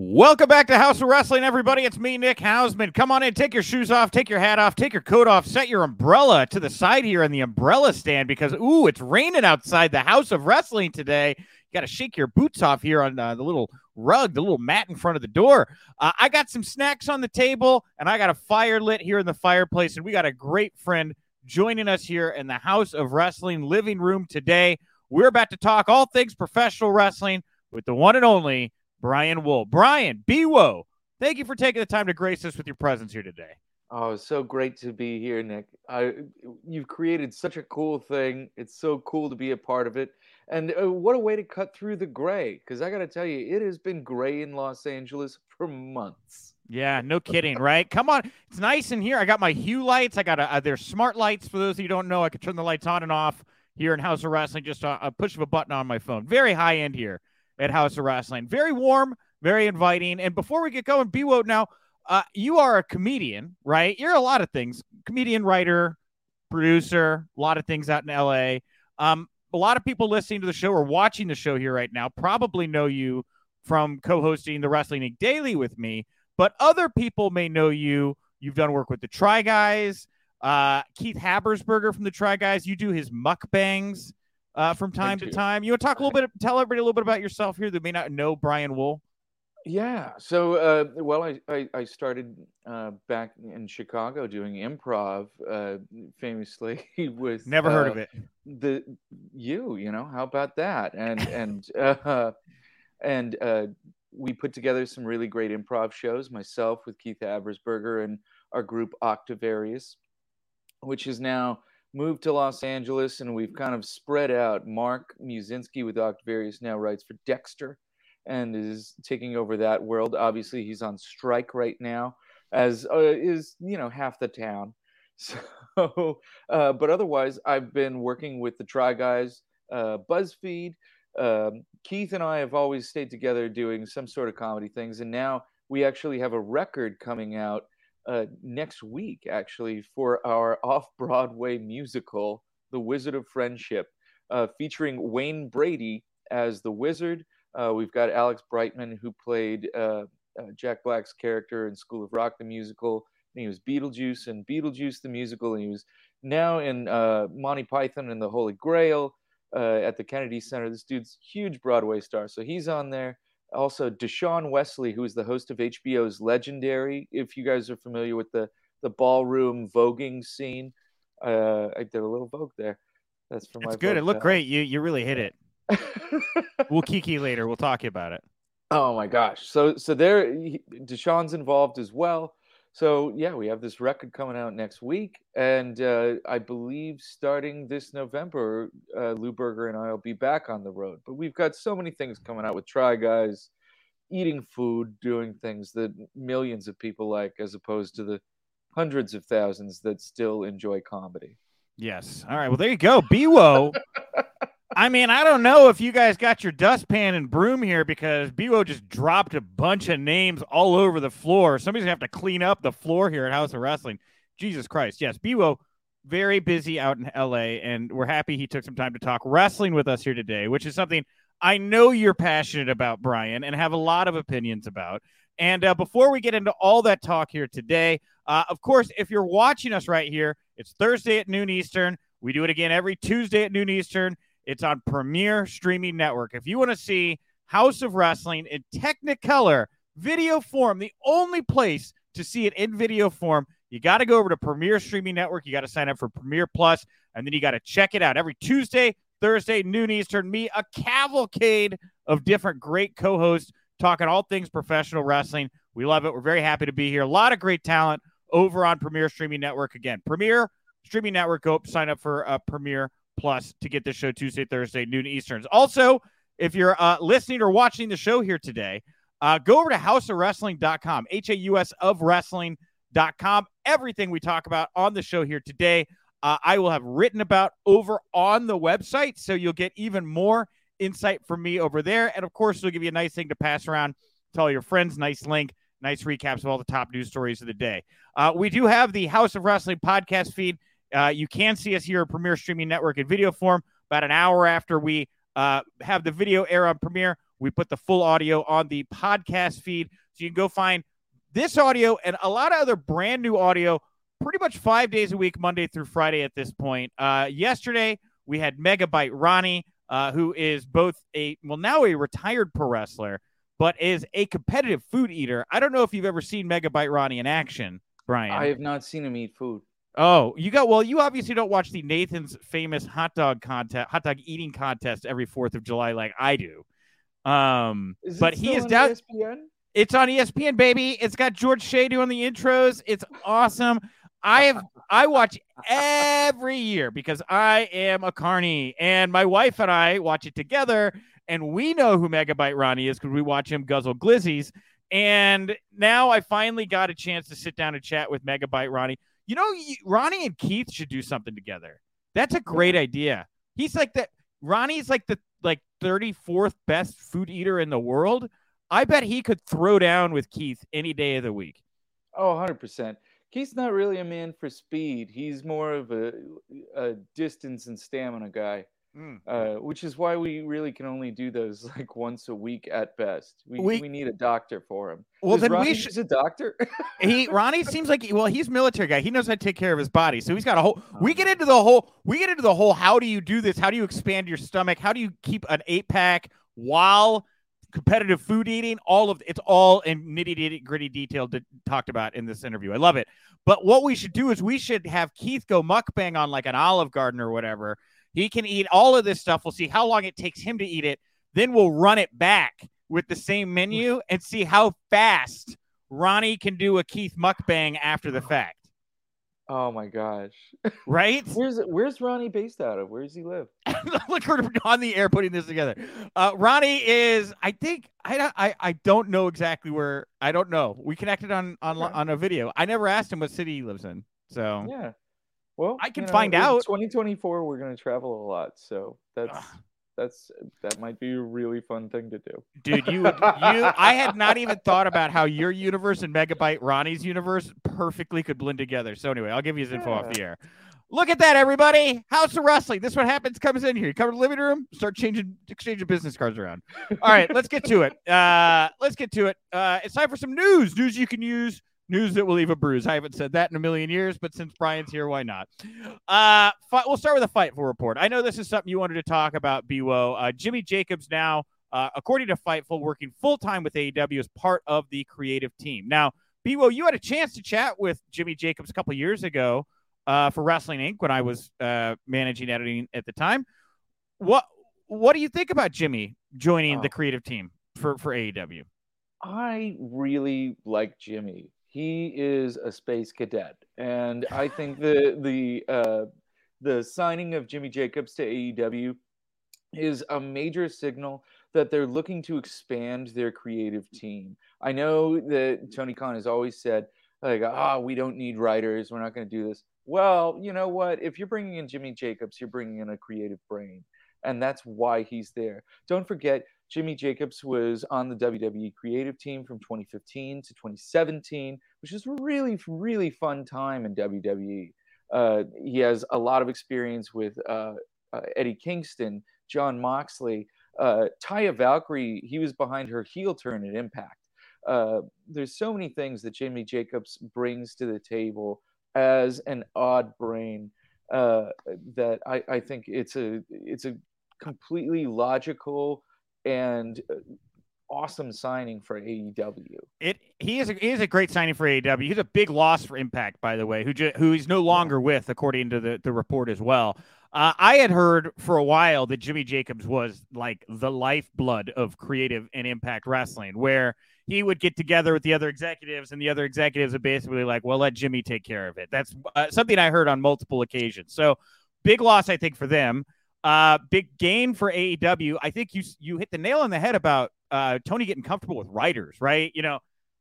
Welcome back to Haus of Wrestling, everybody. It's me, Nick Hausman. Come on in, take your shoes off, take your hat off, take your coat off, set your umbrella to the side here in the umbrella stand because, ooh, it's raining outside the Haus of Wrestling today. You got to shake your boots off here on uh, the little rug, the little mat in front of the door. Uh, I got some snacks on the table and I got a fire lit here in the fireplace, and we got a great friend joining us here in the Haus of Wrestling living room today. We're about to talk all things professional wrestling with the one and only Brian Wohl. Brian, BWO, thank you for taking the time to grace us with your presence here today. Oh, so great to be here, Nick. I, you've created such a cool thing. It's so cool to be a part of it. And uh, what a way to cut through the gray. Because I got to tell you, it has been gray in Los Angeles for months. Yeah, no kidding, right? Come on, it's nice in here. I got my Hue lights. I got a, uh, they're smart lights. For those of you who don't know, I can turn the lights on and off here in Haus of Wrestling. Just a, a push of a button on my phone. Very high end here at Haus of Wrestling. Very warm, very inviting. And before we get going, BWO now, uh, you are a comedian, right? You're a lot of things comedian, writer, producer, a lot of things out in LA. Um, a lot of people listening to the show or watching the show here right now probably know you from co hosting the Wrestling Inc. Daily with me, but other people may know you. You've done work with the Try Guys, uh, Keith Habersberger from the Try Guys. You do his mukbangs uh, from time to time. You want to talk a little bit, tell everybody a little bit about yourself here that may not know Brian Wohl? Yeah. So, uh, well, I, I, I started uh, back in Chicago doing improv, uh, famously with. Never heard of uh, it. The you, you know, how about that? And and uh, and uh, we put together some really great improv shows. Myself with Keith Habersberger and our group Octavarius, which is now moved to Los Angeles, and we've kind of spread out. Mark Musinski with Octavarius now writes for Dexter and is taking over that world. Obviously, he's on strike right now, as uh, is you know half the town. So, uh, but otherwise, I've been working with the Try Guys, uh, BuzzFeed. Um, Keith and I have always stayed together doing some sort of comedy things, and now we actually have a record coming out uh, next week, actually, for our off-Broadway musical, The Wizard of Friendship, uh, featuring Wayne Brady as the Wizard uh, we've got Alex Brightman, who played uh, uh, Jack Black's character in School of Rock, the musical. And he was Beetlejuice in Beetlejuice, the musical. And he was now in uh, Monty Python and the Holy Grail at the Kennedy Center. This dude's huge Broadway star. So he's on there. Also, Dashaun Wesley, who is the host of HBO's Legendary. If you guys are familiar with the, the ballroom voguing scene, uh, I did a little vogue there. That's for my. It's good. It looked great. You you really hit it we'll kiki later. We'll talk about it. Oh my gosh. So so there Dashaun's involved as well. So yeah, we have this record coming out next week, and uh, I believe starting this November, uh, Lou Berger and I will be back on the road. But we've got so many things coming out with Try Guys, eating food, doing things that millions of people like, as opposed to the hundreds of thousands that still enjoy comedy. Yes. All right. Well, there you go. BWO I mean, I don't know if you guys got your dustpan and broom here because BWO just dropped a bunch of names all over the floor. Somebody's gonna have to clean up the floor here at Haus of Wrestling. Jesus Christ. Yes, BWO very busy out in LA, and we're happy he took some time to talk wrestling with us here today, which is something I know you're passionate about, Brian, and have a lot of opinions about. And uh, before we get into all that talk here today, uh, of course, if you're watching us right here, it's Thursday at noon Eastern. We do it again every Tuesday at noon Eastern. It's on Premier Streaming Network. If you want to see Haus of Wrestling in Technicolor video form, the only place to see it in video form, you got to go over to Premier Streaming Network. You got to sign up for Premier Plus, and then you got to check it out every Tuesday, Thursday, noon Eastern. Me, a cavalcade of different great co hosts talking all things professional wrestling. We love it. We're very happy to be here. A lot of great talent over on Premier Streaming Network. Again, Premier Streaming Network. Go sign up for uh, Premier plus to get this show Tuesday, Thursday, noon Easterns. Also, if you're uh, listening or watching the show here today, uh, go over to hausofwrestling.com, H A U S of wrestling.com. Everything we talk about on the show here today, uh, I will have written about over on the website. So you'll get even more insight from me over there. And of course, it'll give you a nice thing to pass around to all your friends. Nice link, nice recaps of all the top news stories of the day. Uh, we do have the Haus of Wrestling podcast feed. Uh, you can see us here at Premier Streaming Network in video form. About an hour after we uh, have the video air on Premier, We put the full audio on the podcast feed. So you can go find this audio and a lot of other brand new audio pretty much five days a week, Monday through Friday at this point. Uh, yesterday, we had Megabyte Ronnie, uh, who is both a, well, now a retired pro wrestler, but is a competitive food eater. I don't know if you've ever seen Megabyte Ronnie in action, Brian. I have not seen him eat food. Oh, you got well. You obviously don't watch the Nathan's famous hot dog contest, hot dog eating contest every Fourth of July like I do. Um, but he is down. ESPN? It's on ESPN, baby. It's got George Shea doing the intros. It's awesome. I have I watch every year because I am a carny, and my wife and I watch it together, and we know who Megabyte Ronnie is because we watch him guzzle glizzies. And now I finally got a chance to sit down and chat with Megabyte Ronnie. You know, Ronnie and Keith should do something together. That's a great idea. He's like that. Ronnie's like the like 34th best food eater in the world. I bet he could throw down with Keith any day of the week. Oh, 100%. Keith's not really a man for speed. He's more of a, a distance and stamina guy, uh, which is why we really can only do those like once a week at best. We, We- we, need a doctor for him. Well, then Ronnie we should. a doctor? He Ronnie seems like well, he's military guy. He knows how to take care of his body. So he's got a whole. We get into the whole. We get into the whole. How do you do this? How do you expand your stomach? How do you keep an eight pack while competitive food eating? All of it's all in nitty gritty detail to, talked about in this interview. I love it. But what we should do is we should have Keith go mukbang on like an Olive Garden or whatever. He can eat all of this stuff. We'll see how long it takes him to eat it. Then we'll run it back with the same menu and see how fast Ronnie can do a Keith mukbang after the fact. oh my gosh. Right? Where's where's Ronnie based out of? Where does he live? Look, we're on the air putting this together. Uh, Ronnie is, I think, I, don't- I I don't know exactly where. I don't know. We connected on on on a video. I never asked him what city he lives in. So Yeah. Well, I can you know, find in out. 2024, we're going to travel a lot, so that's Ugh. that's that might be a really fun thing to do. dude you would you i had not even thought about how your universe and megabyte ronnie's universe perfectly could blend together. So anyway i'll give you his info off the air. Look at that everybody! Haus of wrestling this is what happens comes in here. You come to the living room start changing exchanging business cards around. All right let's get to it. Uh let's get to it. Uh it's time for some news news you can use news that will leave a bruise i haven't said that in a million years but since brian's here why not uh fi- we'll start with a fightful report i know this is something you wanted to talk about bwo uh jimmy jacobs now uh, according to Fightful, working full time with AEW as part of the creative team. Now, Bewo, you had a chance to chat with Jimmy Jacobs a couple years ago uh, for Wrestling Inc. when I was uh, managing editing at the time. What What do you think about Jimmy joining the Oh. creative team for for AEW? I really like Jimmy. He is a space cadet, and I think the the uh, the signing of Jimmy Jacobs to AEW is a major signal that they're looking to expand their creative team. I know that Tony Khan has always said, like, ah, we don't need writers. We're not going to do this. Well, you know what? If you're bringing in Jimmy Jacobs, you're bringing in a creative brain, and that's why he's there. Don't forget, Jimmy Jacobs was on the WWE creative team from 2015 to 2017, which is a really, really fun time in WWE. Uh, he has a lot of experience with uh, uh, Eddie Kingston, Jon Moxley, uh, Taya Valkyrie. He was behind her heel turn at Impact. Uh, there's so many things that Jimmy Jacobs brings to the table as an odd brain uh, that I, I think it's a it's a completely logical and uh, awesome signing for AEW. It he is a, he is a great signing for AEW. He's a big loss for Impact, by the way, who ju- who he's no longer with, according to the, the report as well. Uh, I had heard for a while that Jimmy Jacobs was like the lifeblood of creative and Impact Wrestling, where he would get together with the other executives, and the other executives would basically like, "Well, let Jimmy take care of it." That's uh, something I heard on multiple occasions. So big loss, I think, for them. Uh, big gain for AEW. I think you you hit the nail on the head about uh, Tony getting comfortable with writers, right? You know,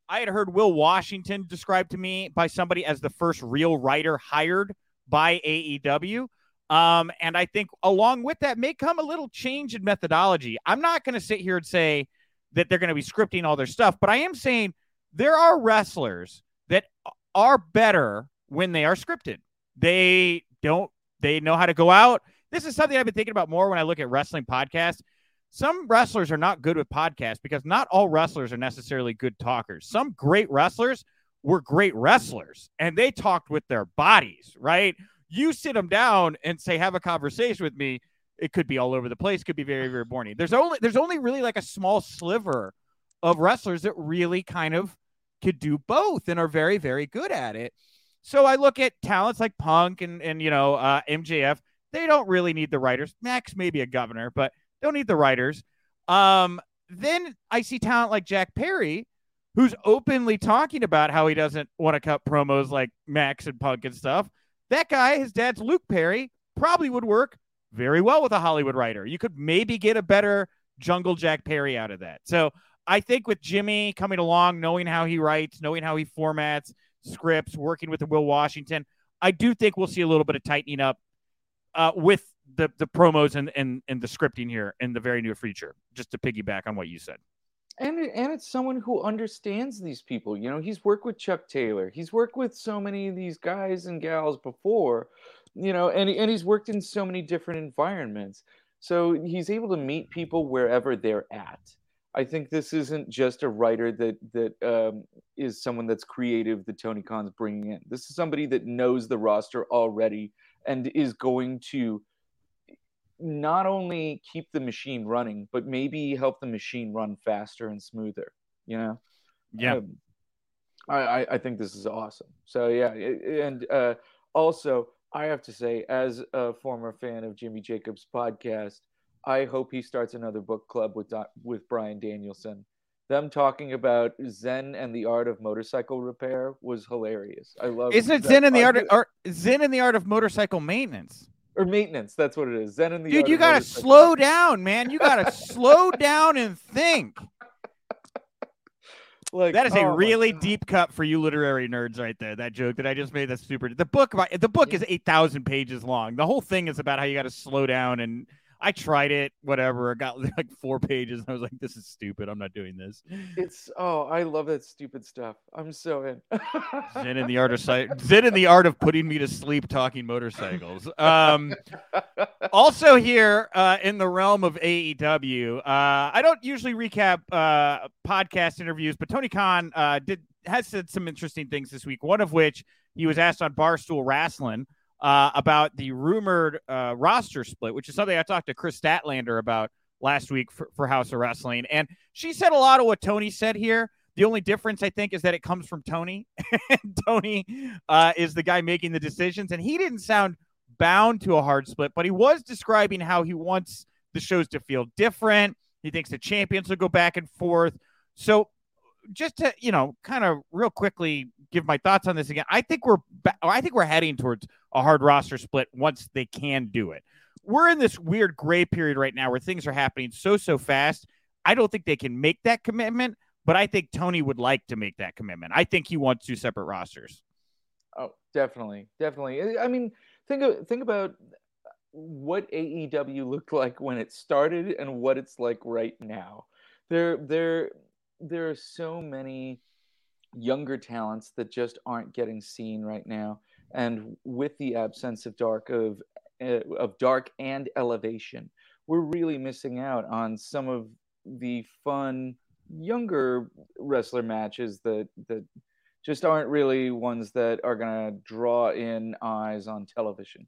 I had heard Will Washington described to me by somebody as the first real writer hired by AEW. Um, and I think along with that may come a little change in methodology. I'm not going to sit here and say that they're going to be scripting all their stuff, but I am saying there are wrestlers that are better when they are scripted. They don't, they know how to go out. This is something I've been thinking about more when I look at wrestling podcasts. some wrestlers are not good with podcasts because not all wrestlers are necessarily good talkers. Some great wrestlers were great wrestlers and they talked with their bodies, right? You sit them down and say, have a conversation with me. It could be all over the place, could be very, very boring. There's only there's only really like a small sliver of wrestlers that really kind of could do both and are very, very good at it. So I look at talents like Punk and and you know uh, MJF. They don't really need the writers. Max may be a governor, but don't need the writers. Um, then I see talent like Jack Perry, who's openly talking about how he doesn't want to cut promos like Max and Punk and stuff. That guy, his dad's Luke Perry, probably would work very well with a Hollywood writer. You could maybe get a better jungle Jack Perry out of that. So I think with Jimmy coming along, knowing how he writes, knowing how he formats scripts, working with Will Washington, I do think we'll see a little bit of tightening up uh, with the the promos and, and and the scripting here in the very near future. Just to piggyback on what you said. And and it's someone who understands these people. You know, he's worked with Chuck Taylor. He's worked with so many of these guys and gals before. You know, and and he's worked in so many different environments. So he's able to meet people wherever they're at. I think this isn't just a writer that that um, is someone that's creative that Tony Khan's bringing in. This is somebody that knows the roster already and is going to not only keep the machine running, but maybe help the machine run faster and smoother. You know? Yeah. Um, I, I think this is awesome. So yeah, and uh, also I have to say, as a former fan of Jimmy Jacobs' podcast, I hope he starts another book club with with Bryan Danielson. Them talking about Zen and the art of motorcycle repair was hilarious. I love. Isn't it Zen and the art, of, art Zen and the art of motorcycle maintenance? or maintenance. That's what it is. Zen and the dude. You gotta slow down, man. You gotta slow down and think. Like that is oh a really deep cut for you literary nerds right there. That joke that I just made. That's super. The book, the book is eight thousand pages long. The whole thing is about how you got to slow down and I tried it, whatever. It got like four pages. I was like, this is stupid. I'm not doing this. It's oh, I love that stupid stuff. I'm so in. Zen in the art of Zen in the art of putting me to sleep talking motorcycles. Um, also here uh, in the realm of AEW, uh, I don't usually recap uh, podcast interviews, but Tony Khan uh, did has said some interesting things this week. One of which he was asked on Barstool Wrestling uh, about the rumored uh, roster split, which is something I talked to Kris Statlander about last week for, for Haus of Wrestling. And she said a lot of what Tony said here. The only difference, I think, is that it comes from Tony. Tony uh, is the guy making the decisions, and he didn't sound bound to a hard split, but he was describing how he wants the shows to feel different. He thinks the champions will go back and forth. So, just to you know, kind of real quickly give my thoughts on this again. I think we're oh, I think we're heading towards a hard roster split once they can do it. We're in this weird gray period right now where things are happening so so fast. I don't think they can make that commitment, but I think Tony would like to make that commitment. I think he wants two separate rosters. Oh, definitely, definitely. I mean, think of, think about what AEW looked like when it started and what it's like right now. There, there, there are so many younger talents that just aren't getting seen right now. And with the absence of dark of uh, of dark and elevation, we're really missing out on some of the fun younger wrestler matches that that just aren't really ones that are going to draw in eyes on television.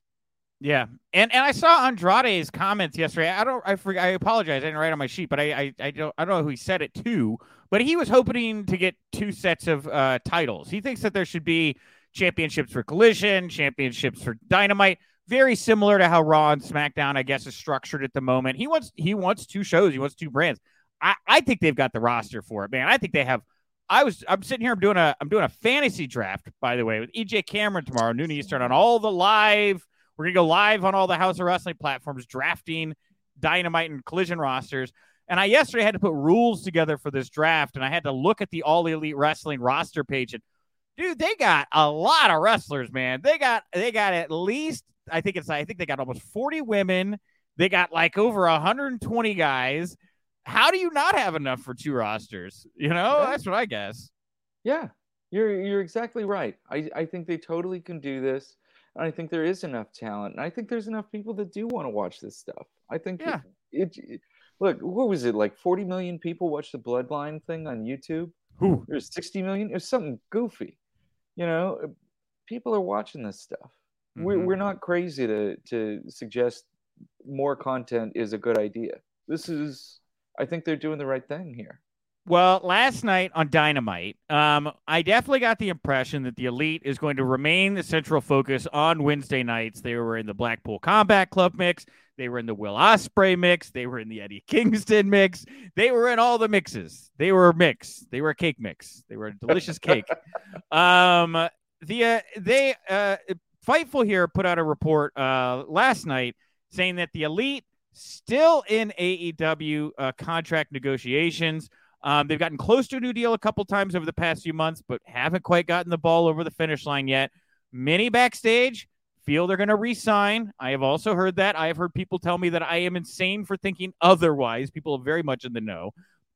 Yeah, and and I saw Andrade's comments yesterday. I don't, I forget. I apologize. I didn't write on my sheet, but I, I, I don't, I don't know who he said it to. But he was hoping to get two sets of uh, titles. He thinks that there should be championships for Collision, championships for Dynamite. Very similar to how Raw and SmackDown, I guess, is structured at the moment. He wants, he wants two shows. He wants two brands. I, I think they've got the roster for it, man. I think they have. I was, I'm sitting here. I'm doing a, I'm doing a fantasy draft, by the way, with EJ Cameron tomorrow, noon Eastern, on all the live we're going to go live on all the Haus of Wrestling platforms, drafting Dynamite and Collision rosters. And I yesterday had to put rules together for this draft, and I had to look at the All Elite Wrestling roster page. And dude, they got a lot of wrestlers, man. They got they got at least I think it's I think they got almost 40 women. They got like over 120 guys. How do you not have enough for two rosters? You know, that's what I guess. Yeah, you're you're exactly right. I I think they totally can do this. I think there is enough talent, and I think there's enough people that do want to watch this stuff. I think yeah. it, it look, what was it like? Forty million people watched the Bloodline thing on YouTube. Who? There's sixty million. It was something goofy. You know, people are watching this stuff. Mm-hmm. We're we're not crazy to to suggest more content is a good idea. This is, I think they're doing the right thing here. Well, last night on Dynamite, um, I definitely got the impression that the Elite is going to remain the central focus on Wednesday nights. They were in the Blackpool Combat Club mix. They were in the Will Ospreay mix. They were in the Eddie Kingston mix. They were in all the mixes. They were a mix. They were a cake mix. They were a delicious cake. Um, the uh, they uh, Fightful here put out a report uh, last night saying that the Elite still in AEW uh, contract negotiations. Um, they've gotten close to a new deal a couple times over the past few months, but haven't quite gotten the ball over the finish line yet. Many backstage feel they're going to resign. I have also heard that. I have heard people tell me that I am insane for thinking otherwise. People are very much in the know.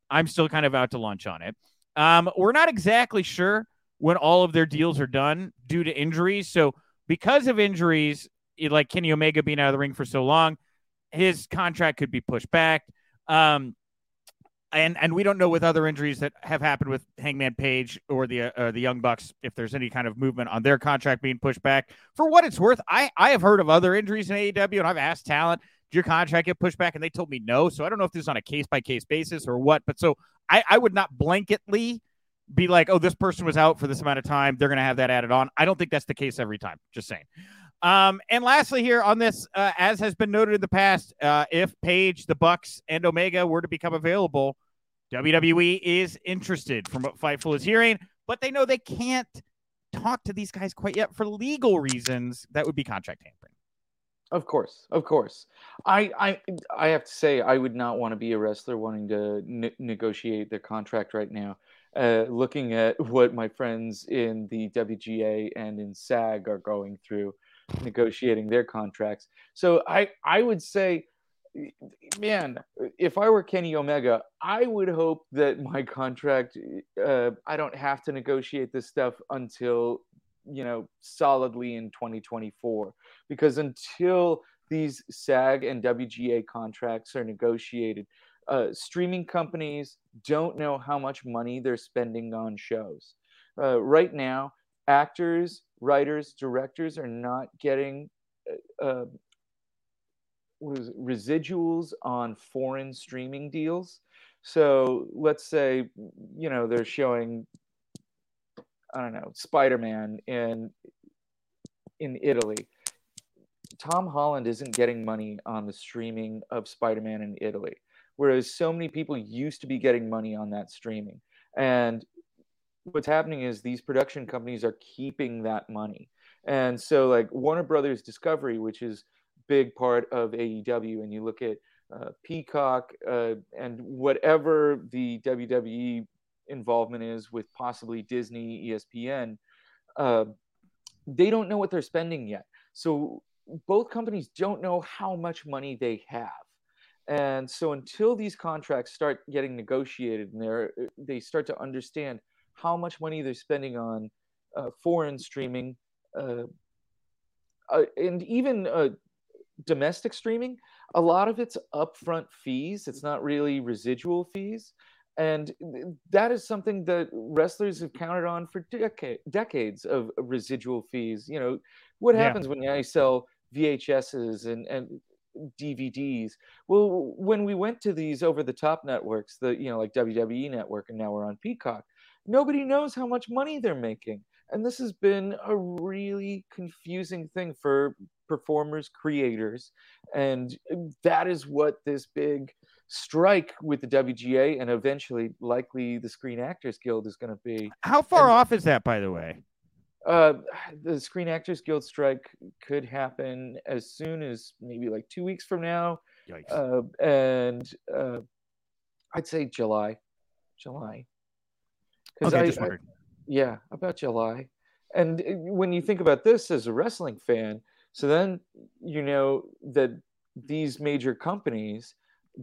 I'm still kind of out to lunch on it. Um, we're not exactly sure when all of their deals are done due to injuries. So, because of injuries, like Kenny Omega being out of the ring for so long, his contract could be pushed back. Um, and and we don't know with other injuries that have happened with Hangman Page or the uh, the Young Bucks if there's any kind of movement on their contract being pushed back. For what it's worth, I I have heard of other injuries in AEW and I've asked talent, did your contract get pushed back? And they told me no. So I don't know if this is on a case by case basis or what. But so I I would not blanketly be like, oh, this person was out for this amount of time. They're going to have that added on. I don't think that's the case every time. Just saying. Um, and lastly, here on this, uh, as has been noted in the past, uh, if Page, the Bucks, and Omega were to become available, WWE is interested from what Fightful is hearing, but they know they can't talk to these guys quite yet for legal reasons. That would be contract tampering. Of course, of course. I I I have to say I would not want to be a wrestler wanting to ne- negotiate their contract right now. Uh, looking at what my friends in the WGA and in SAG are going through, negotiating their contracts. So I I would say man, if I were Kenny Omega, I would hope that my contract, uh, I don't have to negotiate this stuff until, you know, solidly in 2024. Because until these SAG and WGA contracts are negotiated, uh, streaming companies don't know how much money they're spending on shows. Uh, right now, actors, writers, directors are not getting uh, uh residuals on foreign streaming deals. So let's say, you know, they're showing, I don't know, Spider Man in in Italy. Tom Holland isn't getting money on the streaming of Spider Man in Italy, whereas so many people used to be getting money on that streaming. And what's happening is these production companies are keeping that money. And so, like Warner Brothers Discovery, which is big part of AEW, and you look at uh, Peacock uh, and whatever the WWE involvement is with possibly Disney, ESPN, uh, they don't know what they're spending yet. So both companies don't know how much money they have. And so until these contracts start getting negotiated and they they start to understand how much money they're spending on uh, foreign streaming, uh, uh, and even uh, domestic streaming, a lot of it's upfront fees. It's not really residual fees. And that is something that wrestlers have counted on for decade, decades of residual fees. You know, what happens yeah. when I sell VHSs and, and DVDs? Well, when we went to these over the top networks, the, you know, like WWE Network, and now we're on Peacock, nobody knows how much money they're making. And this has been a really confusing thing for performers, creators. And that is what this big strike with the WGA and eventually likely the Screen Actors Guild is going to be. How far and, off is that, by the way? Uh, the Screen Actors Guild strike could happen as soon as maybe like two weeks from now. Uh, and uh, I'd say July. July. Okay, I, just I, yeah, about July. And uh, when you think about this as a wrestling fan, so then you know that these major companies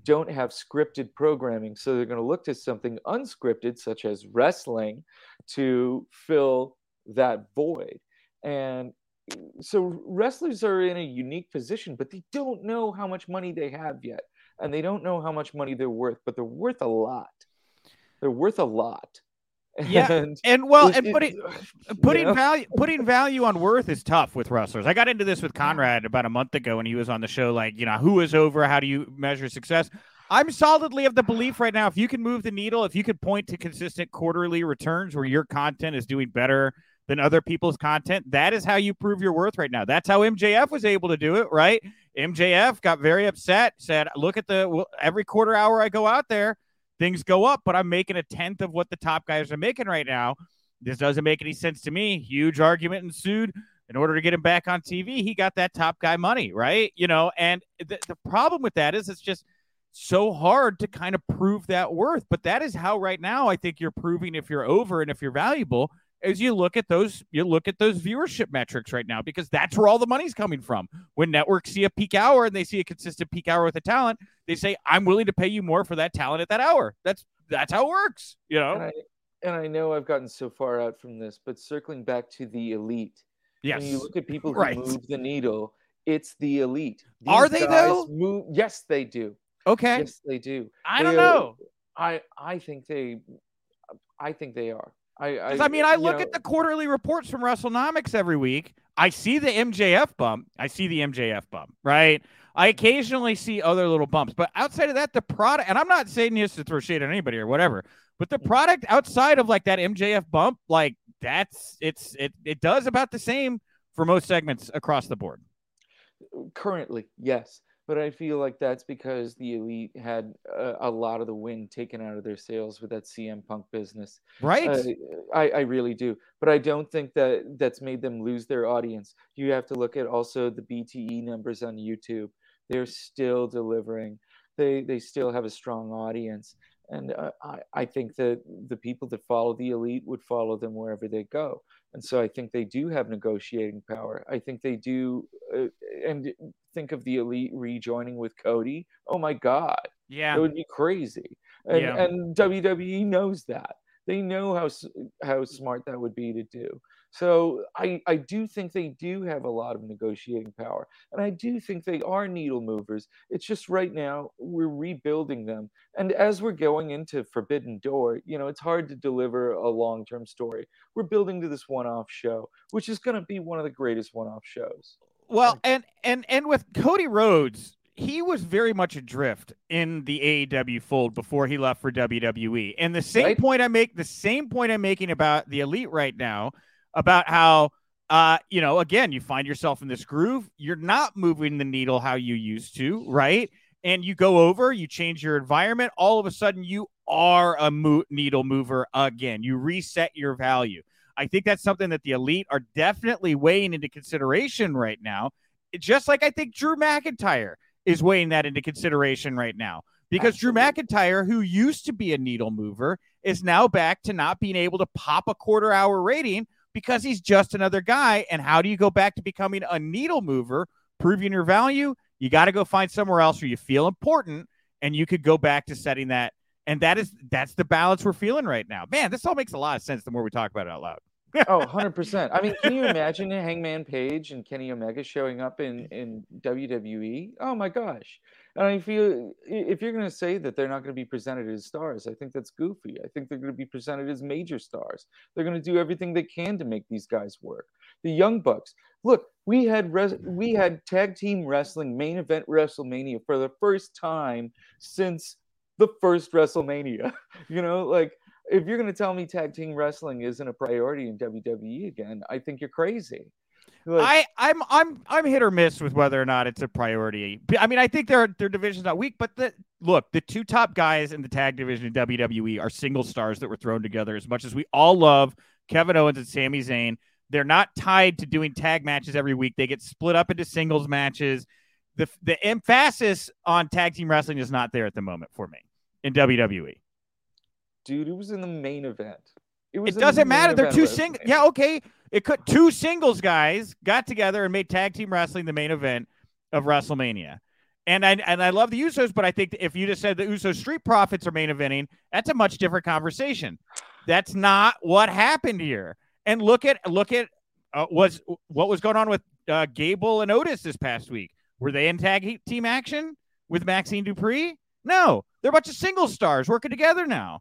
don't have scripted programming. So they're going to look to something unscripted, such as wrestling, to fill that void. And so wrestlers are in a unique position, but they don't know how much money they have yet. and they don't know how much money they're worth, but they're worth a lot. They're worth a lot. Yeah, and, and well, and putting putting value putting value on worth is tough with wrestlers. I got into this with Conrad about a month ago when he was on the show. Like, you know, who is over? How do you measure success? I'm solidly of the belief right now if you can move the needle, if you could point to consistent quarterly returns where your content is doing better than other people's content, that is how you prove your worth right now. That's how MJF was able to do it, right? MJF got very upset, said, "Look at the every quarter hour I go out there, things go up, but I'm making a tenth of what the top guys are making right now. This doesn't make any sense to me." Huge argument ensued. In order to get him back on TV, he got that top guy money, right? You know, and the, the problem with that is it's just – so hard to kind of prove that worth. But that is how right now I think you're proving if you're over and if you're valuable as you look at those you look at those viewership metrics right now because that's where all the money's coming from. When networks see a peak hour and they see a consistent peak hour with a talent, they say I'm willing to pay you more for that talent at that hour. That's that's how it works, you know. And I, and I know I've gotten so far out from this, but circling back to the elite. Yes. When you look at people who right. move the needle, it's the elite. These Are they though? Move, yes, they do. Okay. Yes, they do. I they don't know. Are, I I think they, I think they are. I I, I mean, I look know, at the quarterly reports from WrestleNomics every week. I see the MJF bump. I see the MJF bump, right? I occasionally see other little bumps, but outside of that, the product, and I'm not saying this to throw shade on anybody or whatever, but the mm. product outside of like that MJF bump, like that's it's it it does about the same for most segments across the board. Currently, yes but I feel like that's because the elite had a, a, lot of the wind taken out of their sails with that CM Punk business. Right. Uh, I, I really do, but I don't think that that's made them lose their audience. You have to look at also the BTE numbers on YouTube. They're still delivering. They they still have a strong audience, and uh, I I think that the people that follow the elite would follow them wherever they go. And so I think they do have negotiating power. I think they do. Uh, and think of the elite rejoining with Cody. Oh my God. Yeah. It would be crazy. And, yeah. and WWE knows that. They know how, how smart that would be to do. So I, I do think they do have a lot of negotiating power. And I do think they are needle movers. It's just right now we're rebuilding them. And as we're going into Forbidden Door, you know, it's hard to deliver a long term story. We're building to this one off show, which is going to be one of the greatest one off shows. Well, and and and with Cody Rhodes, he was very much adrift in the AEW fold before he left for WWE. And the same right? point I make, the same point I'm making about the elite right now about how uh, you know, again, you find yourself in this groove. You're not moving the needle how you used to, right? And you go over, you change your environment. All of a sudden, you are a mo- needle mover again. You reset your value. I think that's something that the elite are definitely weighing into consideration right now. Just like I think Drew McIntyre is weighing that into consideration right now. Because Absolutely. Drew McIntyre, who used to be a needle mover, is now back to not being able to pop a quarter hour rating because he's just another guy. And how do you go back to becoming a needle mover, proving your value? You got to go find somewhere else where you feel important and you could go back to setting that. And that is that's the balance we're feeling right now. Man, this all makes a lot of sense the more we talk about it out loud. oh, 100%. I mean, can you imagine Hangman Page and Kenny Omega showing up in, in WWE? Oh my gosh. And I feel if you're going to say that they're not going to be presented as stars, I think that's goofy. I think they're going to be presented as major stars. They're going to do everything they can to make these guys work. The Young Bucks. Look, we had res- mm-hmm. we had tag team wrestling main event WrestleMania for the first time since the first WrestleMania. you know, like if you're going to tell me tag team wrestling isn't a priority in WWE again, I think you're crazy. Like, I, I'm I'm I'm hit or miss with whether or not it's a priority. I mean, I think their their division's not weak, but the look, the two top guys in the tag division in WWE are single stars that were thrown together. As much as we all love Kevin Owens and Sami Zayn, they're not tied to doing tag matches every week. They get split up into singles matches. The the emphasis on tag team wrestling is not there at the moment for me in WWE. Dude, it was in the main event. It, it doesn't matter. They're two sing. Yeah, okay. It could two singles guys got together and made tag team wrestling the main event of WrestleMania. And I and I love the Usos, but I think if you just said the Usos Street Profits are main eventing, that's a much different conversation. That's not what happened here. And look at look at uh, was what was going on with uh, Gable and Otis this past week. Were they in tag team action? with Maxxine Dupri? No, they're a bunch of single stars working together now,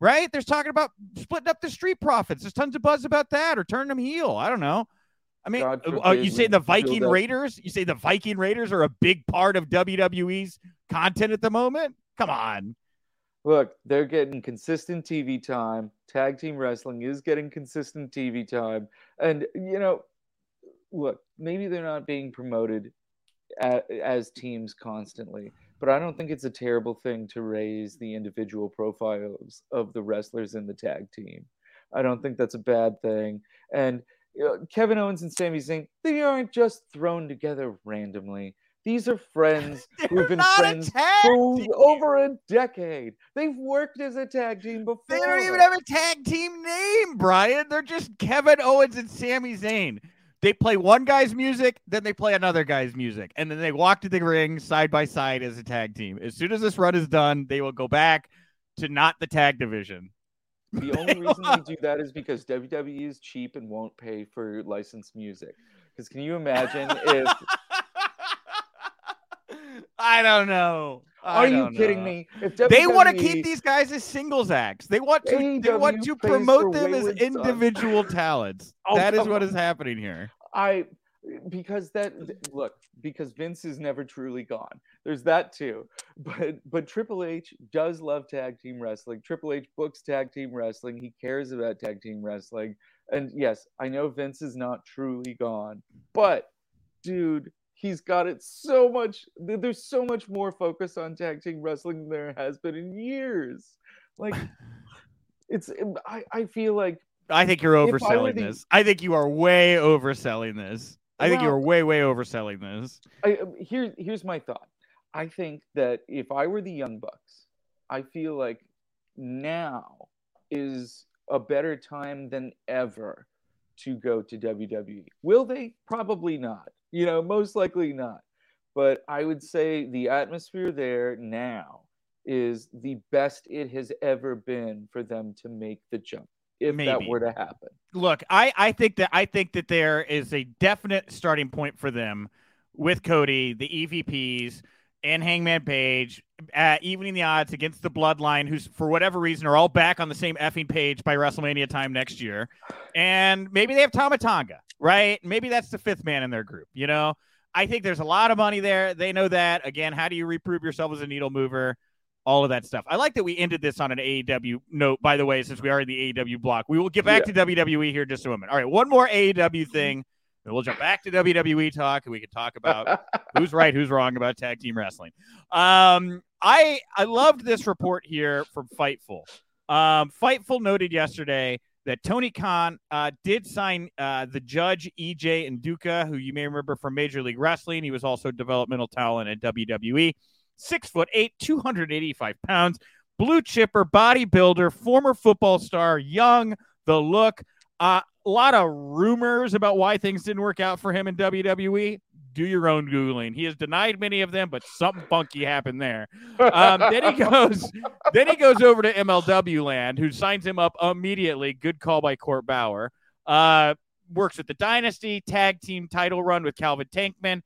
right? There's talking about splitting up the Street Profits. There's tons of buzz about that or turning them heel. I don't know. I mean, uh, you say the Viking Raiders? You say the Viking Raiders are a big part of WWE's content at the moment? Come on. Look, they're getting consistent TV time. Tag team wrestling is getting consistent TV time. And, you know, look, maybe they're not being promoted as teams constantly, but I don't think it's a terrible thing to raise the individual profiles of the wrestlers in the tag team. I don't think that's a bad thing. And you know, Kevin Owens and Sami Zayn, they aren't just thrown together randomly. These are friends who've been friends for over a decade. They've worked as a tag team before. They don't even have a tag team name, Brian. They're just Kevin Owens and Sami Zayn. They play one guy's music, then they play another guy's music, and then they walk to the ring side by side as a tag team. As soon as this run is done, they will go back to not the tag division. The only reason they do that is because WWE is cheap and won't pay for licensed music. Because can you imagine if? I don't know. I Are you kidding know. me? WWE... they want to keep these guys as singles acts, they want to. AEW they want to promote them as individual talents. oh, that is what is happening here. I because that look because Vince is never truly gone. There's that too. But but Triple H does love tag team wrestling. Triple H books tag team wrestling. He cares about tag team wrestling. And yes, I know Vince is not truly gone, but dude, he's got it so much. There's so much more focus on tag team wrestling than there has been in years. Like, it's I I feel like I think you're overselling I the, this. I think you are way overselling this. I think you're way, way overselling this. I, um, here, here's my thought. I think that if I were the Young Bucks, I feel like now is a better time than ever to go to WWE. Will they? Probably not. You know, most likely not. But I would say the atmosphere there now is the best it has ever been for them to make the jump if Maybe. that were to happen. Look, I, I think that I think that there is a definite starting point for them with Cody, the EVPs, and Hangman Page, uh, evening the odds against the Bloodline, who's for whatever reason are all back on the same effing page by WrestleMania time next year, and maybe they have Tama Tonga, right? Maybe that's the fifth man in their group. You know, I think there's a lot of money there. They know that. Again, how do you reprove yourself as a needle mover? All of that stuff. I like that we ended this on an AEW note, by the way, since we are in the AEW block. We will get back yeah. to WWE here just a moment. All right, one more AEW thing, and we'll jump back to WWE talk, and we can talk about who's right, who's wrong about tag team wrestling. Um, I I loved this report here from Fightful. Um, Fightful noted yesterday that Tony Khan uh, did sign uh, the judge EJ Nduka, who you may remember from Major League Wrestling. He was also developmental talent at WWE six foot eight, 285 pounds, blue chipper, bodybuilder, former football star, young, the look. Uh, a lot of rumors about why things didn't work out for him in WWE. Do your own googling. He has denied many of them, but something funky happened there. Um, then he goes, then he goes over to MLW Land, who signs him up immediately. Good call by Court Bauer. Uh, works with the Dynasty tag team title run with Calvin Tankman.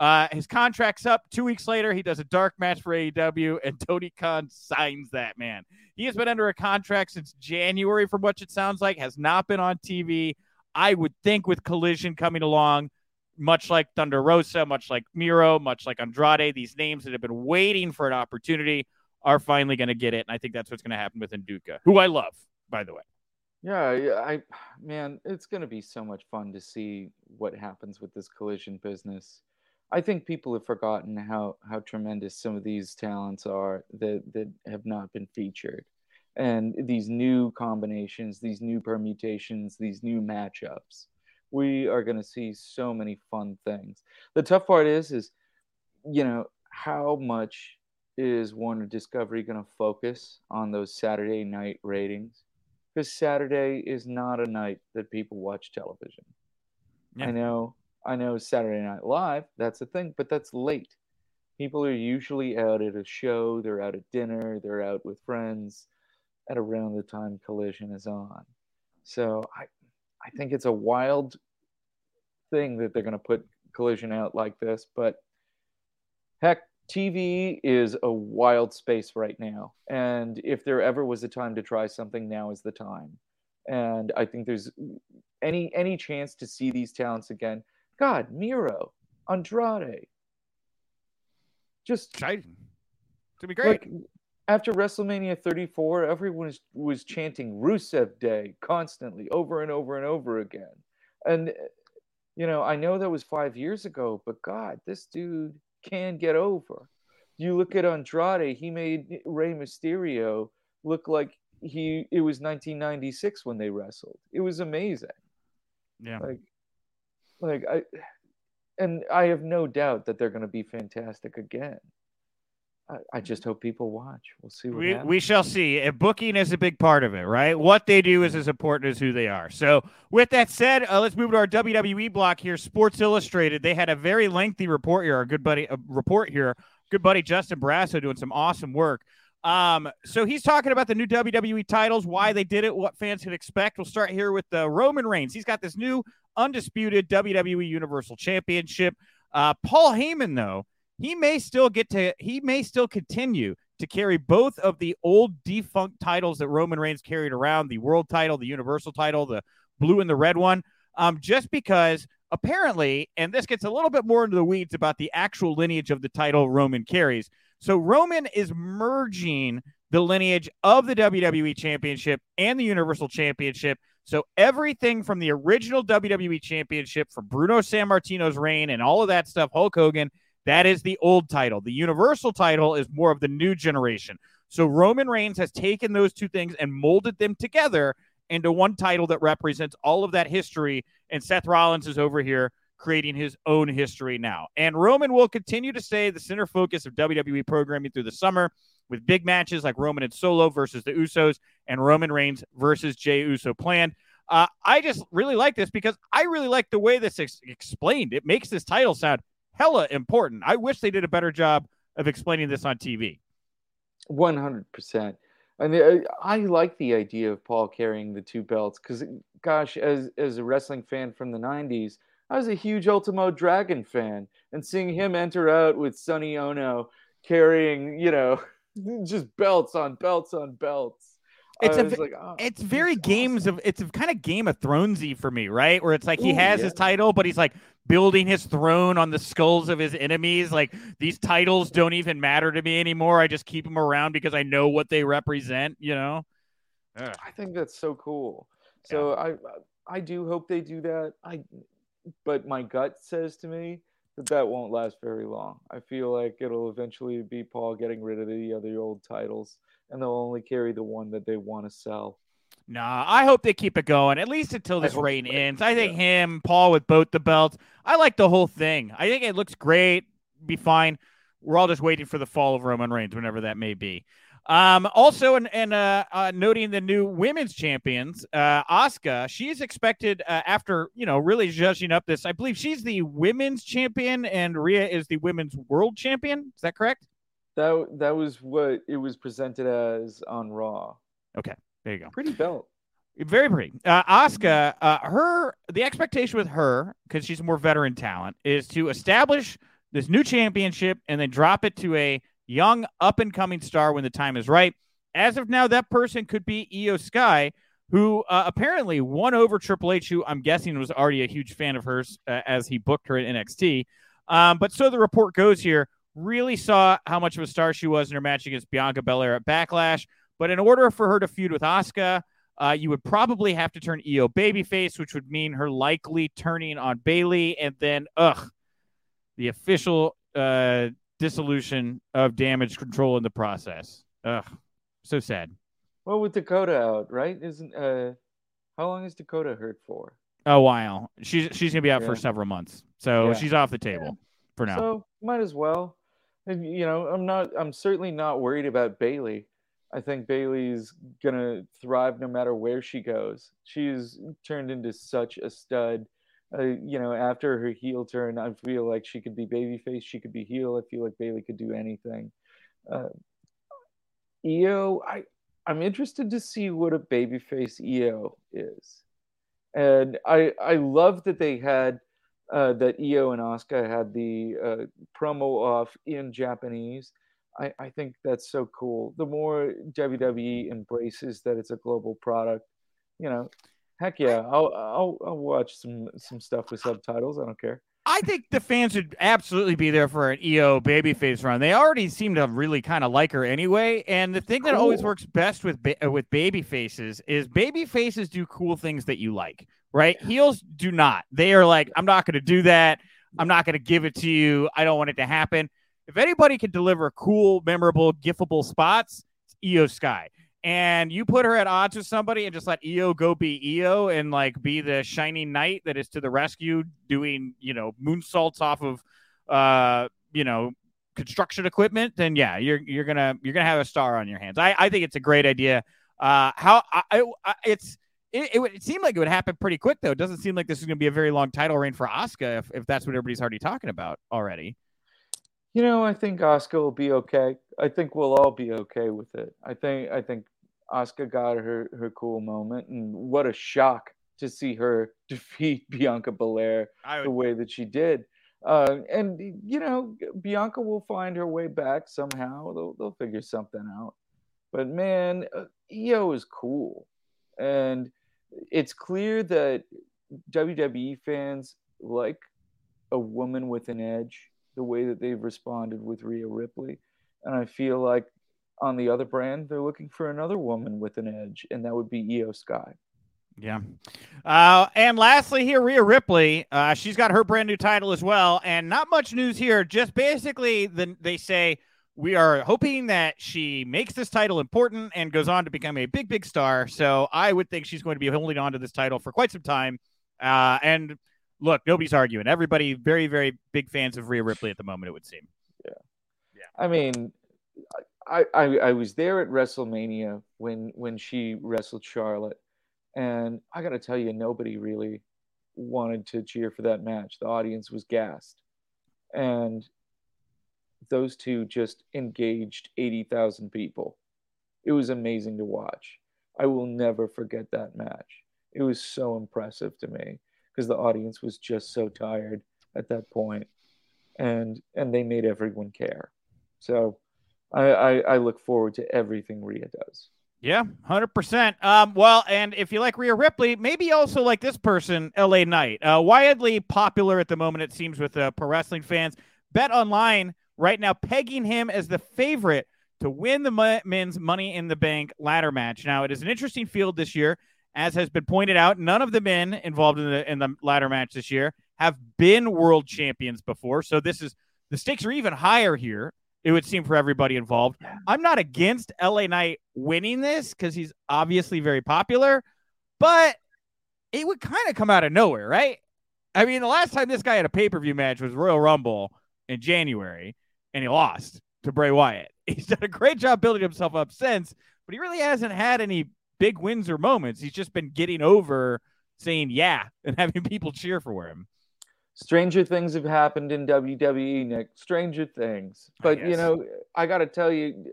Uh, his contract's up. Two weeks later, he does a dark match for AEW, and Tony Khan signs that man. He has been under a contract since January, from what it sounds like, has not been on TV. I would think with Collision coming along, much like Thunder Rosa, much like Miro, much like Andrade, these names that have been waiting for an opportunity are finally going to get it. And I think that's what's going to happen with Nduka, who I love, by the way. Yeah, I man, it's going to be so much fun to see what happens with this collision business. I think people have forgotten how how tremendous some of these talents are that that have not been featured, and these new combinations, these new permutations, these new matchups. We are going to see so many fun things. The tough part is, is you know how much is Warner Discovery going to focus on those Saturday night ratings? Because Saturday is not a night that people watch television. Yeah. I know I know Saturday Night Live, that's a thing, but that's late. People are usually out at a show, they're out at dinner, they're out with friends at around the time Collision is on. So I, I think it's a wild thing that they're going to put Collision out like this, but heck, TV is a wild space right now. And if there ever was a time to try something, now is the time. And I think there's any any chance to see these talents again. God, Miro, Andrade. Just exciting. To be great. Like, after WrestleMania 34, everyone was, was chanting Rusev Day constantly, over and over and over again. And you know, I know that was five years ago, but God, this dude can get over. You look at Andrade, he made Rey Mysterio look like he it was 1996 when they wrestled. It was amazing. Yeah. Like like I and I have no doubt that they're going to be fantastic again. I, I, just hope people watch. We'll see. we happens. we shall see. If booking is a big part of it, right? What they do is as important as who they are. So, with that said, uh, let's move to our WWE block here. Sports Illustrated. They had a very lengthy report here. Our good buddy, a report here. Good buddy Justin Barrasso doing some awesome work. Um, so he's talking about the new WWE titles, why they did it, what fans could expect. We'll start here with the uh, Roman Reigns. He's got this new undisputed WWE Universal Championship. Uh, Paul Heyman, though he may still get to he may still continue to carry both of the old defunct titles that Roman Reigns carried around the world title, the universal title, the blue and the red one, um, just because apparently, and this gets a little bit more into the weeds about the actual lineage of the title Roman carries. So Roman is merging the lineage of the WWE Championship and the Universal Championship. So everything from the original WWE Championship, from Bruno Sammartino's reign and all of that stuff, Hulk Hogan that is the old title. The Universal title is more of the new generation. So Roman Reigns has taken those two things and molded them together into one title that represents all of that history. And Seth Rollins is over here creating his own history now. And Roman will continue to stay the center focus of WWE programming through the summer with big matches like Roman and Solo versus the Usos and Roman Reigns versus Jey Uso planned. Uh, I just really like this because I really like the way this is explained. It makes this title sound hella important. I wish they did a better job of explaining this on TV. 100%. And uh, I like the idea of Paul carrying the two belts because, gosh, as, as a wrestling fan from the 90s, I was a huge Ultimo Dragon fan. And seeing him enter out with Sonny Onoo carrying, you know, just belts on belts on belts. It's a, like, oh, it's very games awesome. of it's kind of Game of Thronesy for me, right? Where it's like he Ooh, has yeah. his title, but he's like building his throne on the skulls of his enemies. Like these titles don't even matter to me anymore. I just keep them around because I know what they represent. You know. Ugh. I think that's so cool. So yeah. I I do hope they do that. I but my gut says to me that that won't last very long. I feel like it'll eventually be Paul getting rid of the other old titles, and they'll only carry the one that they want to sell. Nah, I hope they keep it going at least until this reign ends. I think yeah. him, Paul with both the belts. I like the whole thing. I think it looks great. Be fine. We're all just waiting for the fall of Roman Reigns, whenever that may be. Um, also, and, and uh, uh, noting the new women's champions, uh, Asuka, she's expected uh, after you know really judging up this. I believe she's the women's champion, and Rhea is the women's world champion. Is that correct? That that was what it was presented as on Raw. Okay, there you go. Pretty belt. Very pretty. Uh, Asuka, uh, her the expectation with her because she's more veteran talent is to establish this new championship and then drop it to a young up and coming star when the time is right. As of now, that person could be Iyo Sky, who uh, apparently won over Triple H, who I'm guessing was already a huge fan of hers uh, as he booked her at NXT. Um, but so the report goes here, really saw how much of a star she was in her match against Bianca Belair at Backlash. But in order for her to feud with Asuka, uh, you would probably have to turn Iyo babyface, which would mean her likely turning on Bayley, and then ugh, the official uh, dissolution of damage control in the process. Ugh, so sad. Well, with Dakota out, right? Isn't uh, how long is Dakota hurt for? A while. She's she's gonna be out yeah. for several months, so yeah. she's off the table yeah. for now. So might as well. And, you know, I'm not. I'm certainly not worried about Bayley. I think Bayley's gonna thrive no matter where she goes. She's turned into such a stud uh, you know, after her heel turn, I feel like she could be babyface, she could be heel. I feel like Bayley could do anything. Uh, Iyo, I I'm interested to see what a babyface Iyo is, and I I love that they had uh, that Io and Asuka had the uh, promo off in Japanese. I, I think that's so cool. The more WWE embraces that it's a global product, you know, heck yeah, I'll I'll, I'll watch some some stuff with subtitles. I don't care. I think the fans would absolutely be there for an Io babyface run. They already seem to really kind of like her anyway. And the thing that always works best with ba- uh, with baby faces is baby faces do cool things that you like, right? Heels do not. They are like, I'm not going to do that. I'm not going to give it to you. I don't want it to happen. If anybody can deliver cool, memorable, giftable spots, it's Io Sky and you put her at odds with somebody and just let Io go be Io and like be the shining knight that is to the rescue, doing you know moonsaults off of uh you know construction equipment, then yeah, you're you're gonna you're gonna have a star on your hands. I I think it's a great idea. Uh, how I, I it's. It, it, would, it seemed like it would happen pretty quick, though. It doesn't seem like this is to be a very long title reign for Asuka if, if that's what everybody's already talking about already. You know, I think Asuka will be okay. I think we'll all be okay with it. I think I think Asuka got her her cool moment, and what a shock to see her defeat Bianca Belair would... the way that she did. Uh, and you know, Bianca will find her way back somehow. They'll they'll figure something out. But man, uh, Io is cool, and it's clear that WWE fans like a woman with an edge. The way that they've responded with Rhea Ripley, and I feel like on the other brand, they're looking for another woman with an edge, and that would be Io Sky. Yeah. Uh, and lastly, here, Rhea Ripley. Uh, she's got her brand new title as well. And not much news here. Just basically, the, they say we are hoping that she makes this title important and goes on to become a big, big star. So I would think she's going to be holding on to this title for quite some time. Uh, and look, nobody's arguing. Everybody, very, very big fans of Rhea Ripley at the moment, it would seem. Yeah. Yeah. I mean, I, I, I was there at WrestleMania when when she wrestled Charlotte, and I got to tell you, nobody really wanted to cheer for that match. The audience was gassed, and those two just engaged eighty thousand people. It was amazing to watch. I will never forget that match. It was so impressive to me because the audience was just so tired at that point, and and they made everyone care. So I, I, I look forward to everything Rhea does. Yeah, hundred um, percent. Well, and if you like Rhea Ripley, maybe also like this person, L.A. Knight, uh, widely popular at the moment. It seems with uh, pro wrestling fans. BetOnline right now, pegging him as the favorite to win the men's Money in the Bank ladder match. Now, it is an interesting field this year, as has been pointed out. None of the men involved in the in the ladder match this year have been world champions before, so this is the stakes are even higher here it would seem for everybody involved. I'm not against LA Knight winning this because he's obviously very popular, but it would kind of come out of nowhere, right? I mean, the last time this guy had a pay per view match was Royal Rumble in January, and he lost to Bray Wyatt. He's done a great job building himself up since, but he really hasn't had any big wins or moments. He's just been getting over saying yeah and having people cheer for him. Stranger things have happened in WWE, Nick. Stranger things. But you know, I got to tell you,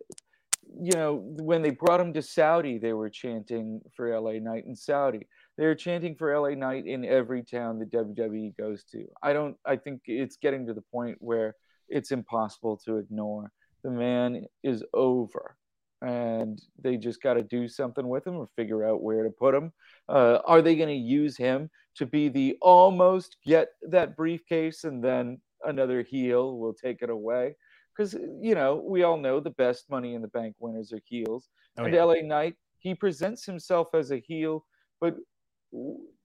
you know, when they brought him to Saudi, they were chanting for LA Knight in Saudi. They were chanting for LA Knight in every town that WWE goes to. I don't. I think it's getting to the point where it's impossible to ignore. The man is over and they just got to do something with him or figure out where to put him. Uh, are they going to use him to be the almost get that briefcase and then another heel will take it away? Because, you know, we all know the best money in the bank winners are heels. Oh, and yeah. LA Knight, he presents himself as a heel, but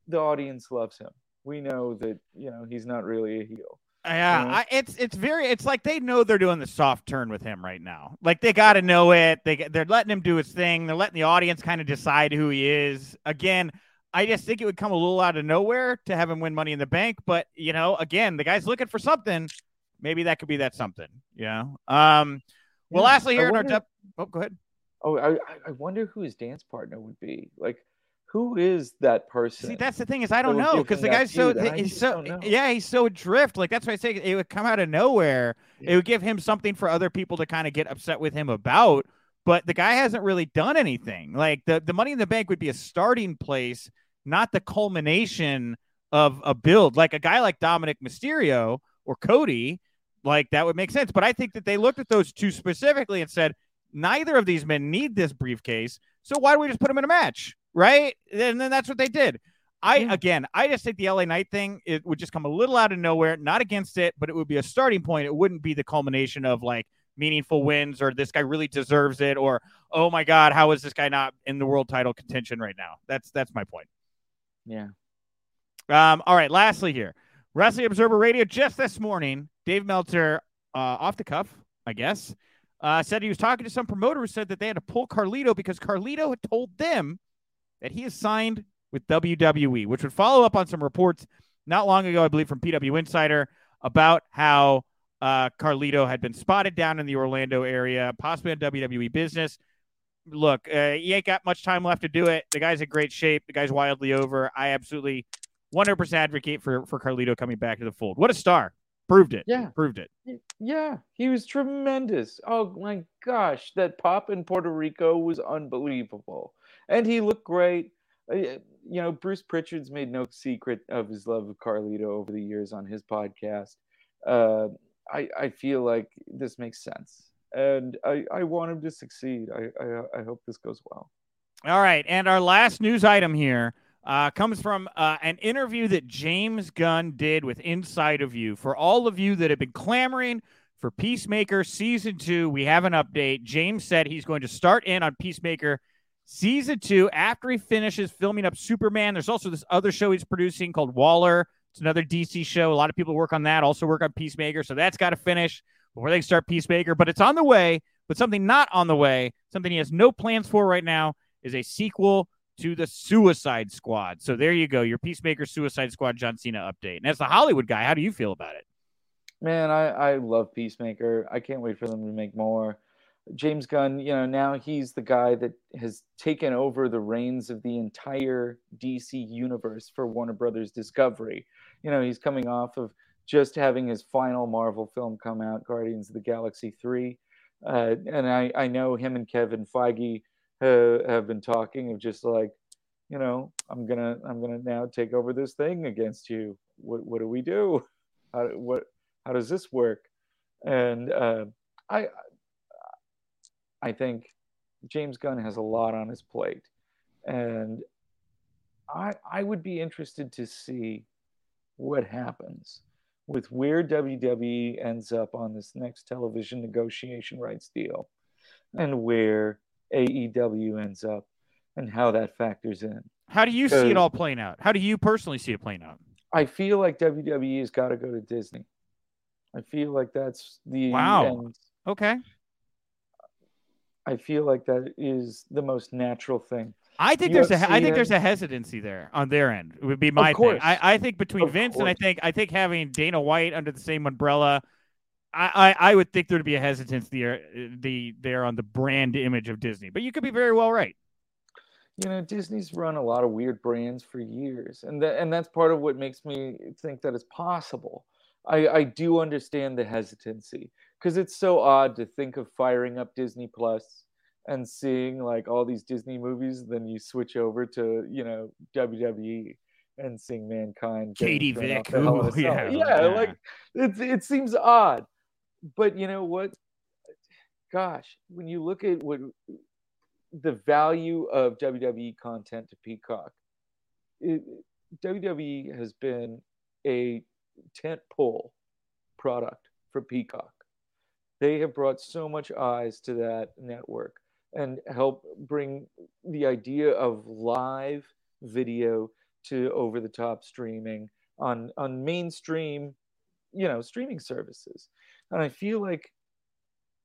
the audience loves him. We know that, you know, he's not really a heel. Yeah. I, it's it's very it's like they know they're doing the soft turn with him right now. Like they got to know it. They they're letting him do his thing. They're letting the audience kind of decide who he is. Again, I just think it would come a little out of nowhere to have him win Money in the Bank. But you know, again, the guy's looking for something. Maybe that could be that something. You know. Um. Well, yeah, lastly, here wonder, in our depth. Oh, go ahead. Oh, I I wonder who his dance partner would be. Like who is that person? See, that's the thing is I don't oh, know because the guy's so he's so yeah he's so drift. Like that's why I say it would come out of nowhere. Yeah. It would give him something for other people to kind of get upset with him about. But the guy hasn't really done anything. Like the the Money in the Bank would be a starting place, not the culmination of a build. Like a guy like Dominik Mysterio or Cody, like that would make sense. But I think that they looked at those two specifically and said, neither of these men need this briefcase. So why do we just put them in a match? Right. And then that's what they did. I yeah. again, I just think the LA Knight thing it would just come a little out of nowhere. Not against it, but it would be a starting point. It wouldn't be the culmination of like meaningful wins or this guy really deserves it or oh my god, how is this guy not in the world title contention right now? That's that's my point. Yeah. Um. All right. Lastly, here, Wrestling Observer Radio just this morning, Dave Meltzer, uh, off the cuff, I guess, uh, said he was talking to some promoter who said that they had to pull Carlito because Carlito had told them that he is signed with WWE, which would follow up on some reports not long ago, I believe, from PW Insider about how uh, Carlito had been spotted down in the Orlando area, possibly on WWE business. Look, uh, he ain't got much time left to do it. The guy's in great shape. The guy's wildly over. I absolutely 100% advocate for, for Carlito coming back to the fold. What a star. Proved it. Yeah. Proved it. Yeah. He was tremendous. Oh, my gosh. That pop in Puerto Rico was unbelievable. And he looked great. Uh, you know, Bruce Pritchard's made no secret of his love of Carlito over the years on his podcast. Uh, I, I feel like this makes sense. And I, I want him to succeed. I, I, I hope this goes well. All right. And our last news item here uh, comes from uh, an interview that James Gunn did with Inside of You. For all of you that have been clamoring for Peacemaker season two, we have an update. James said he's going to start in on Peacemaker season two after he finishes filming up Superman. There's also this other show he's producing called Waller. It's another DC show. A lot of people work on that, also work on Peacemaker. So that's got to finish before they start Peacemaker. But it's on the way. But something not on the way, something he has no plans for right now, is a sequel to the Suicide Squad. So there you go, your Peacemaker Suicide Squad John Cena update. And as the Hollywood guy, how do you feel about it? Man, I, I love Peacemaker. I can't wait for them to make more. James Gunn, you know, now he's the guy that has taken over the reins of the entire DC universe for Warner Brothers Discovery. You know, he's coming off of just having his final Marvel film come out, Guardians of the Galaxy 3. Uh, and I, I know him and Kevin Feige uh, have been talking of just like, you know, I'm gonna I'm gonna now take over this thing against you. What what do we do? How what how does this work? And uh, I I think James Gunn has a lot on his plate, and I I would be interested to see what happens with where WWE ends up on this next television negotiation rights deal, and where AEW ends up, and how that factors in. How do you see it all playing out? How do you personally see it playing out? I feel like WWE has got to go to Disney. I feel like that's the wow. End. Okay. I feel like that is the most natural thing. I think UFC there's a I think there's a hesitancy there on their end. It would be my thing. I, I think between of Vince course. and I think I think having Dana White under the same umbrella, I, I, I would think there'd be a hesitancy there the there on the brand image of Disney. But you could be very well right. You know, Disney's run a lot of weird brands for years, and that and that's part of what makes me think that it's possible. I, I do understand the hesitancy because it's so odd to think of firing up Disney Plus and seeing like all these Disney movies, then you switch over to you know WWE and seeing Mankind. Katie Vick, Ooh, yeah, yeah, yeah, like it it seems odd, but you know what? Gosh, when you look at what the value of WWE content to Peacock, it, WWE has been a tent pole product for Peacock. They have brought so much eyes to that network and help bring the idea of live video to over the top streaming on on mainstream you know streaming services. And i feel like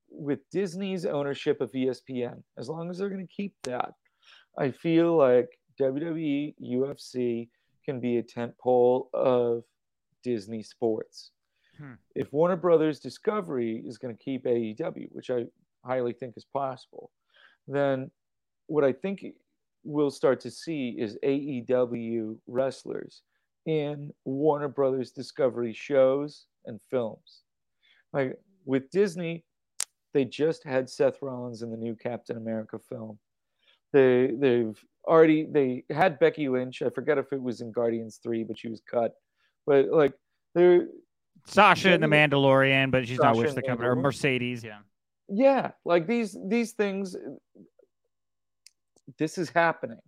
with disney's ownership of espn as long as they're going to keep that i feel like wwe ufc can be a tent pole of disney sports hmm. if warner brothers discovery is going to keep aew which i highly think is possible then what I think we'll start to see is AEW wrestlers in Warner Brothers Discovery shows and films. Like with Disney, they just had Seth Rollins in the new Captain America film. They they've already they had Becky Lynch. I forget if it was in Guardians three, but she was cut. But like they're Sasha and the Mandalorian, but she's not with the company or Mercedes. Yeah. yeah, like these these things. This is happening,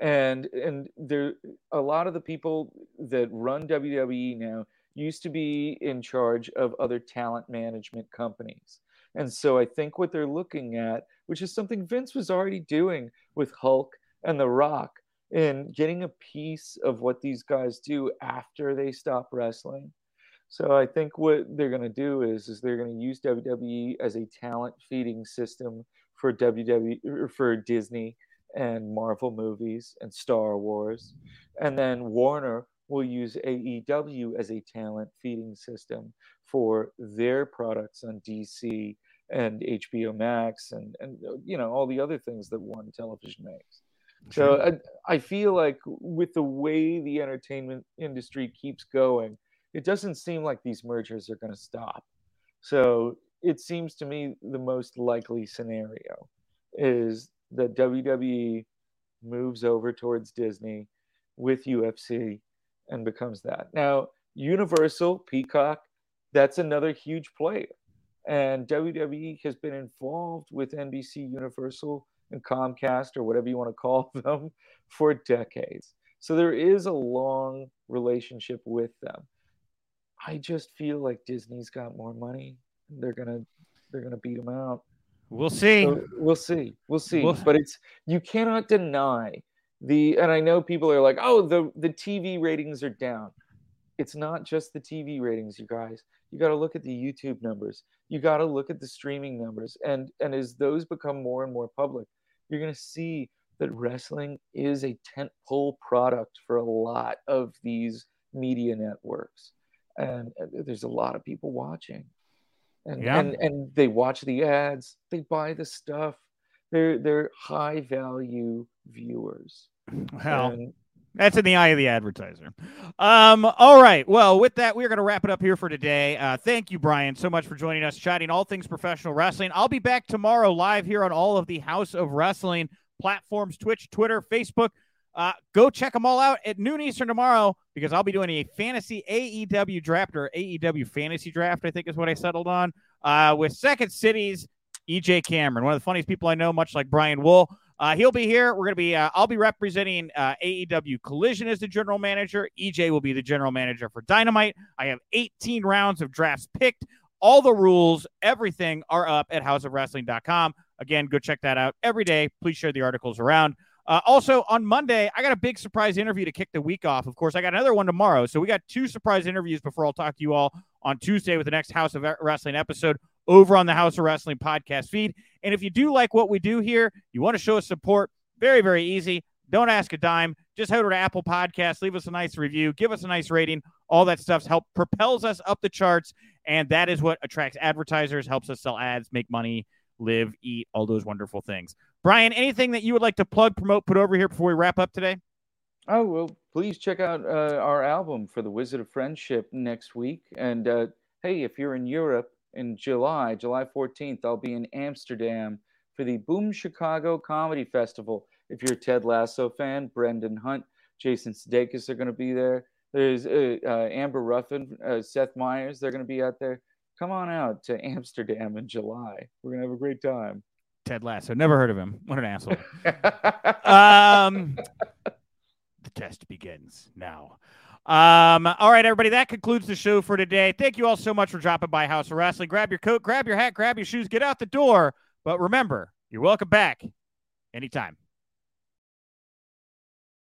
and and there a lot of the people that run WWE now used to be in charge of other talent management companies. And so I think what they're looking at, which is something Vince was already doing with Hulk and The Rock, in getting a piece of what these guys do after they stop wrestling. So I think what they're going to do is, is they're going to use WWE as a talent feeding system for WWE er, for Disney and Marvel movies and Star Wars, and then Warner will use AEW as a talent feeding system for their products on DC and HBO Max and and you know all the other things that one television makes. So I, I feel like with the way the entertainment industry keeps going, it doesn't seem like these mergers are going to stop. So it seems to me the most likely scenario is that WWE moves over towards Disney with UFC and becomes that. Now, Universal, Peacock, that's another huge player. And WWE has been involved with NBC Universal and Comcast or whatever you want to call them for decades. So there is a long relationship with them. I just feel like Disney's got more money. They're gonna they're gonna beat them out. We'll see. So we'll see. We'll see. We'll- but it's you cannot deny the and I know people are like, oh, the the TV ratings are down. It's not just the TV ratings, you guys. You got to look at the YouTube numbers. You got to look at the streaming numbers. And and as those become more and more public, you're going to see that wrestling is a tentpole product for a lot of these media networks. And uh, there's a lot of people watching. And, Yeah. and and they watch the ads, they buy the stuff. They're they're high value viewers. Well, And That's in the eye of the advertiser. Um, all right. Well, with that, we're going to wrap it up here for today. Uh, thank you, Brian, so much for joining us, chatting all things professional wrestling. I'll be back tomorrow live here on all of the Haus of Wrestling platforms Twitch, Twitter, Facebook. Uh, go check them all out at noon Eastern tomorrow because I'll be doing a fantasy AEW draft or AEW fantasy draft, I think is what I settled on, uh, with Second City's EJ Cameron, one of the funniest people I know, much like Brian Wohl. Uh, he'll be here. We're going to be, uh, I'll be representing uh, AEW Collision as the general manager. EJ will be the general manager for Dynamite. I have 18 rounds of drafts picked. All the rules, everything are up at hausofwrestling.com. Again, go check that out every day. Please share the articles around. Uh, also, on Monday, I got a big surprise interview to kick the week off. Of course, I got another one tomorrow. So we got two surprise interviews before I'll talk to you all on Tuesday with the next Haus of Wrestling episode over on the Haus of Wrestling podcast feed. And if you do like what we do here, you want to show us support, very, very easy. Don't ask a dime. Just head over to Apple Podcasts, leave us a nice review, give us a nice rating. All that stuff help propels us up the charts, and that is what attracts advertisers, helps us sell ads, make money, live, eat, all those wonderful things. Brian, anything that you would like to plug, promote, put over here before we wrap up today? Oh well, please check out uh, our album for the Wizard of Friendship next week. And uh, hey, if you're in Europe in July, July 14th, I'll be in Amsterdam for the Boom Chicago Comedy Festival. If you're a Ted Lasso fan, Brendan Hunt, Jason Sudeikis are going to be there. There's uh, uh, Amber Ruffin, uh, Seth Meyers. They're going to be out there. Come on out to Amsterdam in July. We're going to have a great time. Ted Lasso. Never heard of him. What an asshole. um, the test begins now. Um, all right, everybody, that concludes the show for today. Thank you all so much for dropping by Haus of Wrestling. Grab your coat, grab your hat, grab your shoes, get out the door. But remember, you're welcome back anytime.